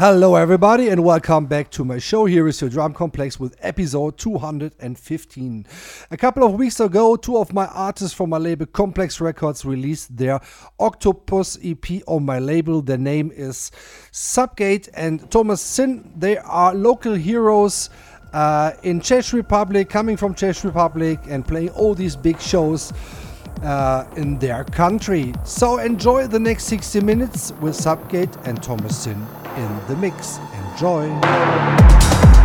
Hello, everybody, and welcome back to my show. Here is your Drum Complex with episode 215. A couple of weeks ago, two of my artists from my label Complex Records released their Octopus EP on my label. Their name is Subgate and Tømas Sinn. They are local heroes uh, in Czech Republic, coming from Czech Republic, and playing all these big shows. Uh, in their country. So enjoy the next 60 minutes with Subgate and Tømas Sinn in the mix. Enjoy.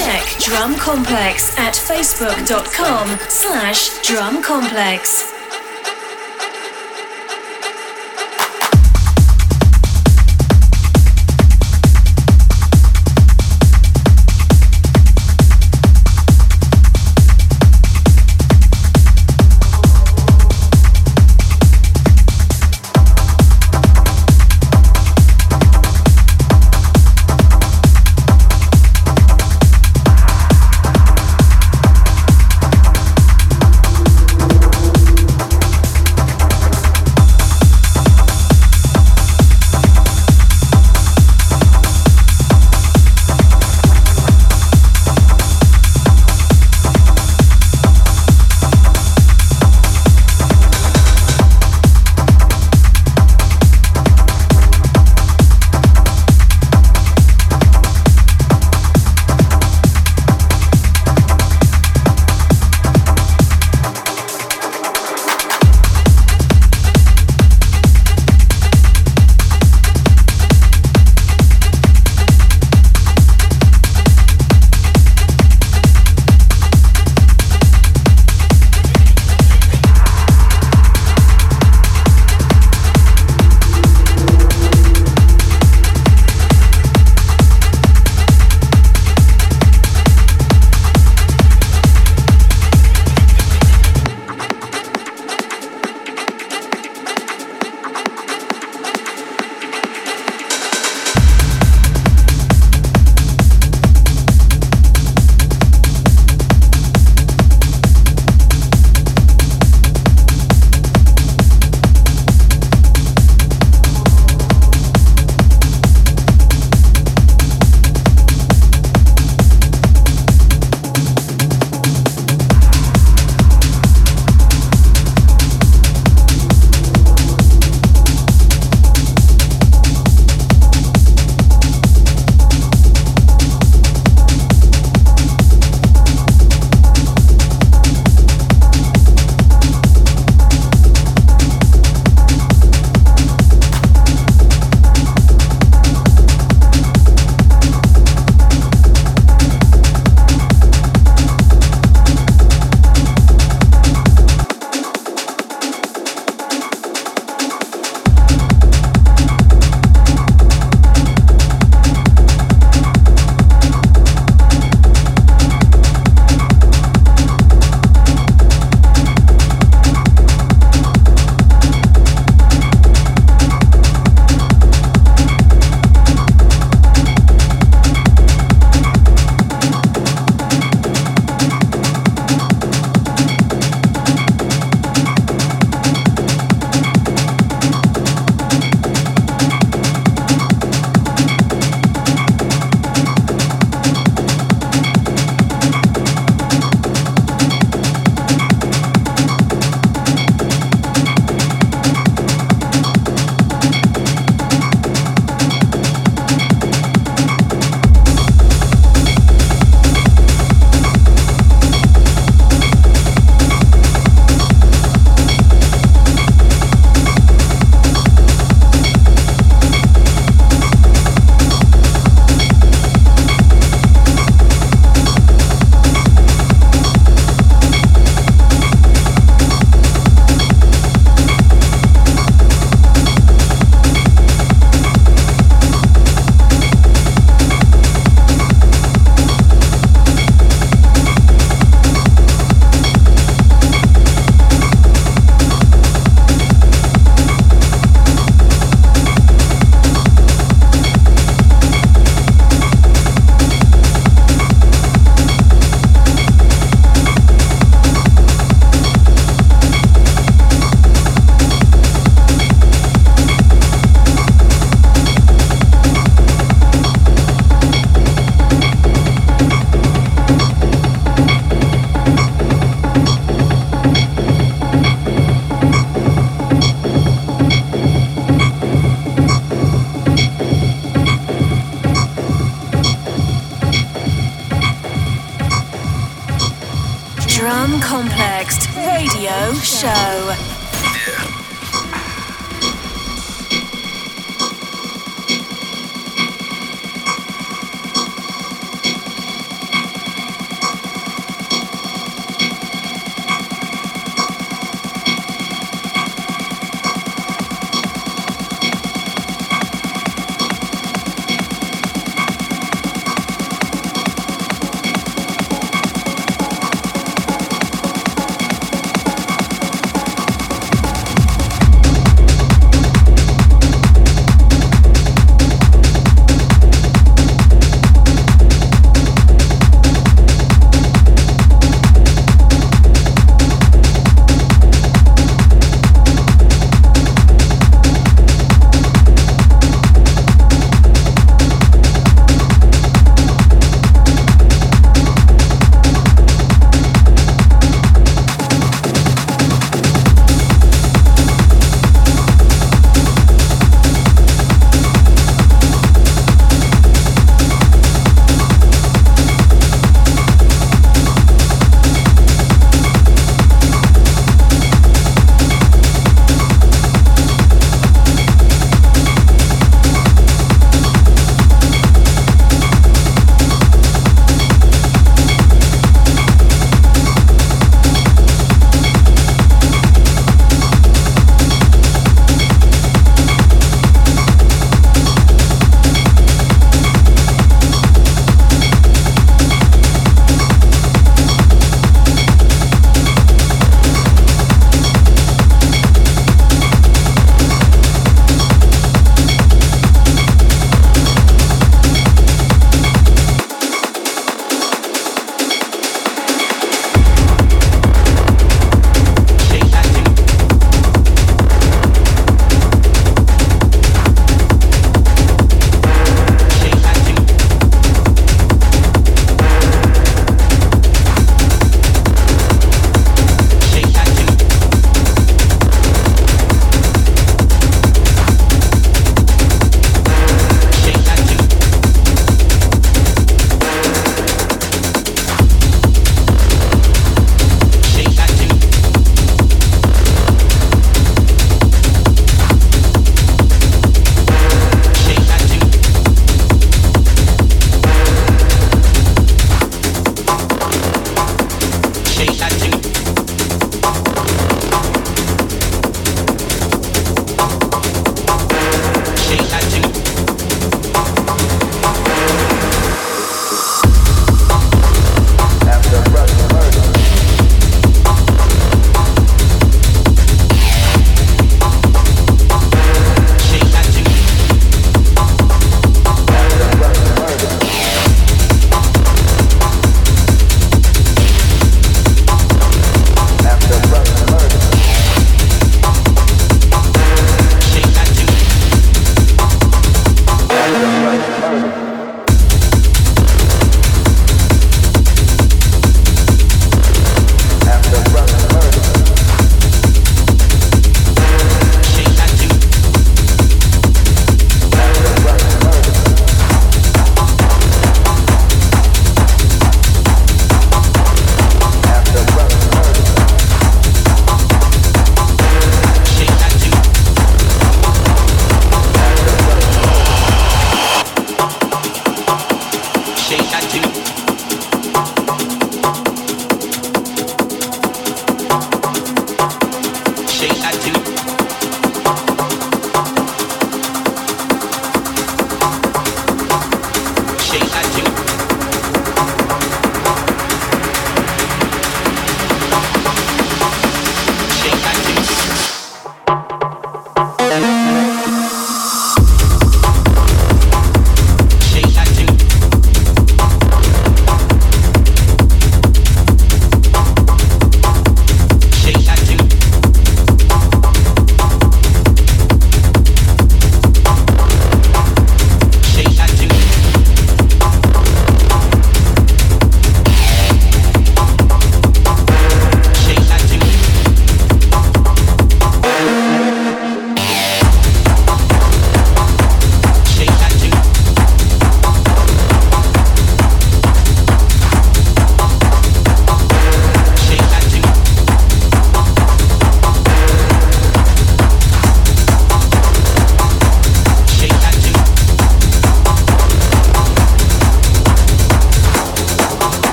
Check Drum Complex at facebook.com slash drumcomplex.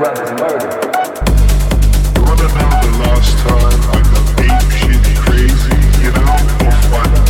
Remember the last time I got ape shit crazy, you know? Or fun.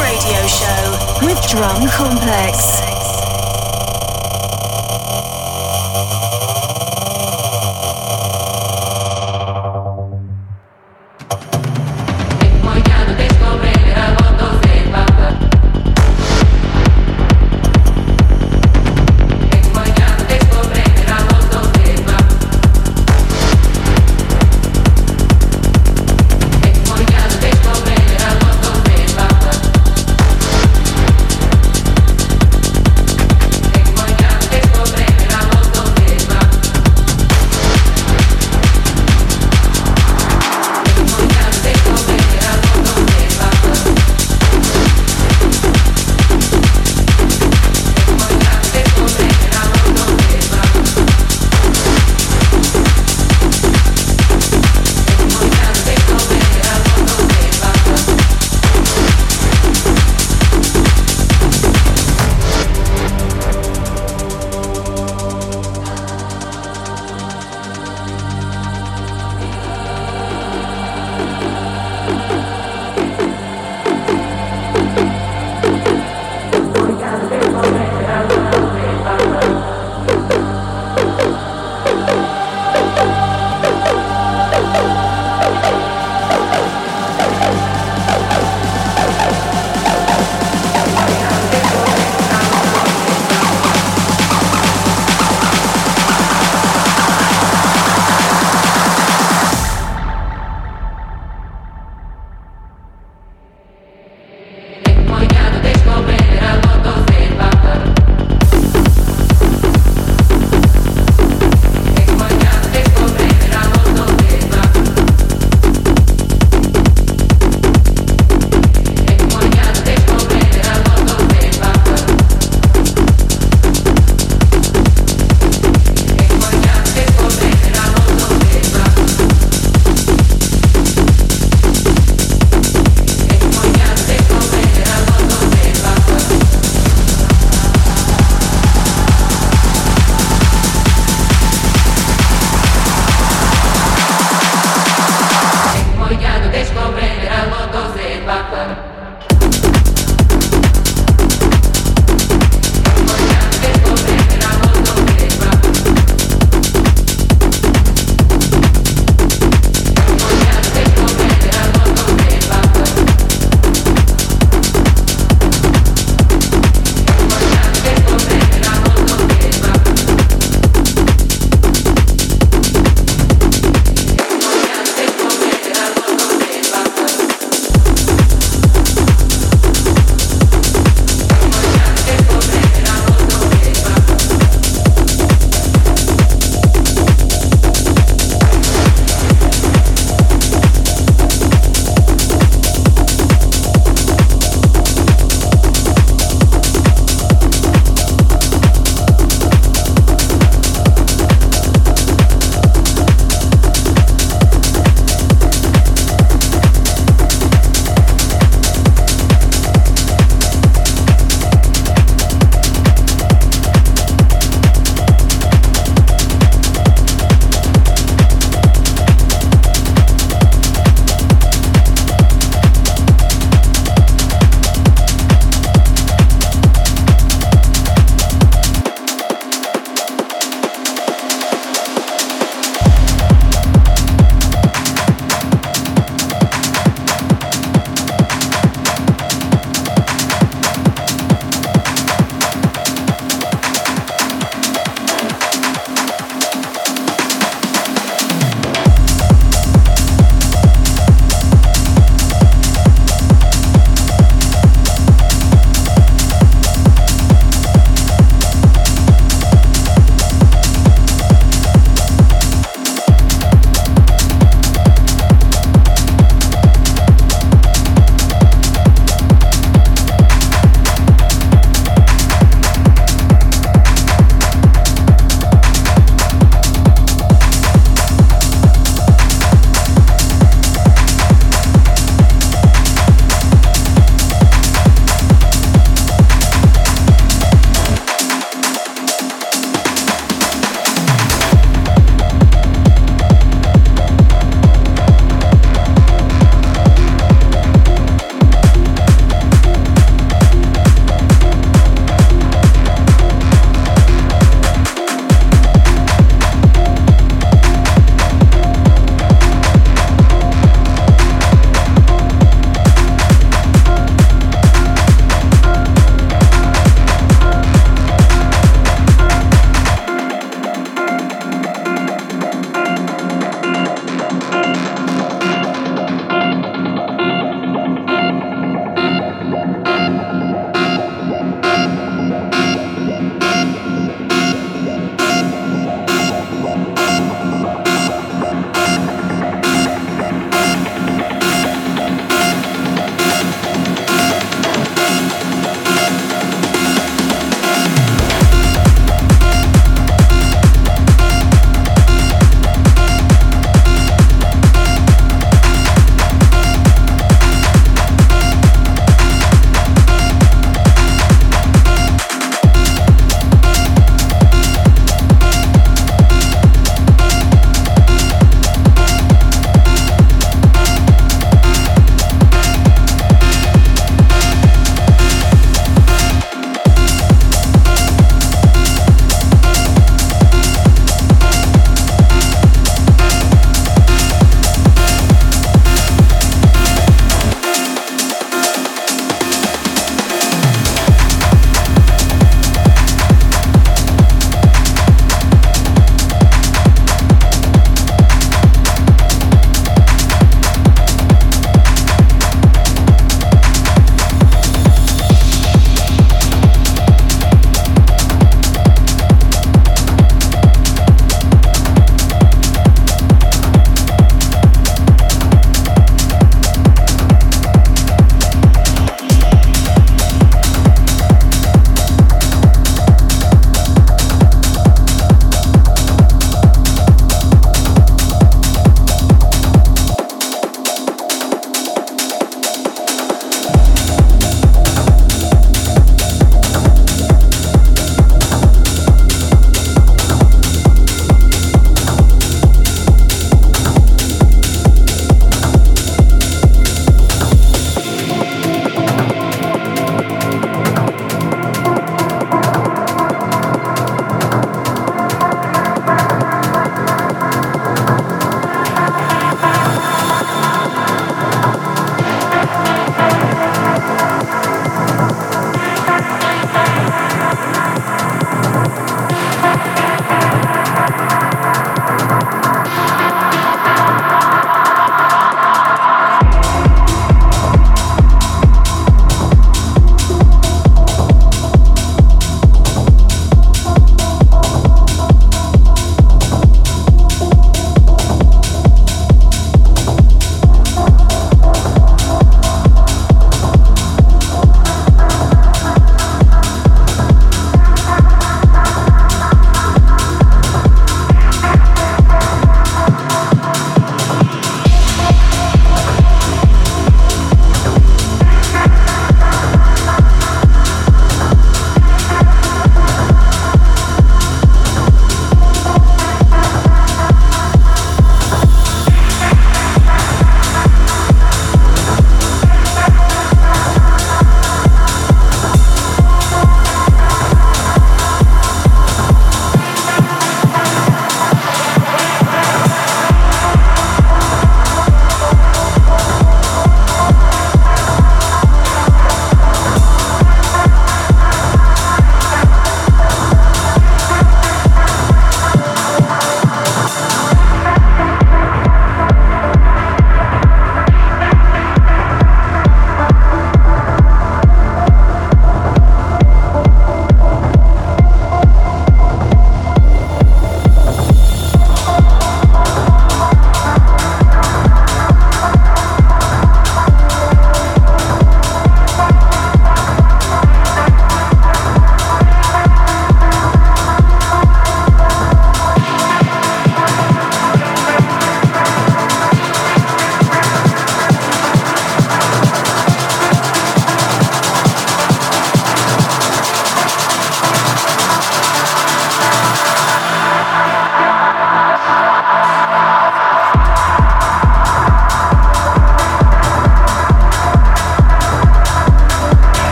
Radio Show with Drum Complex.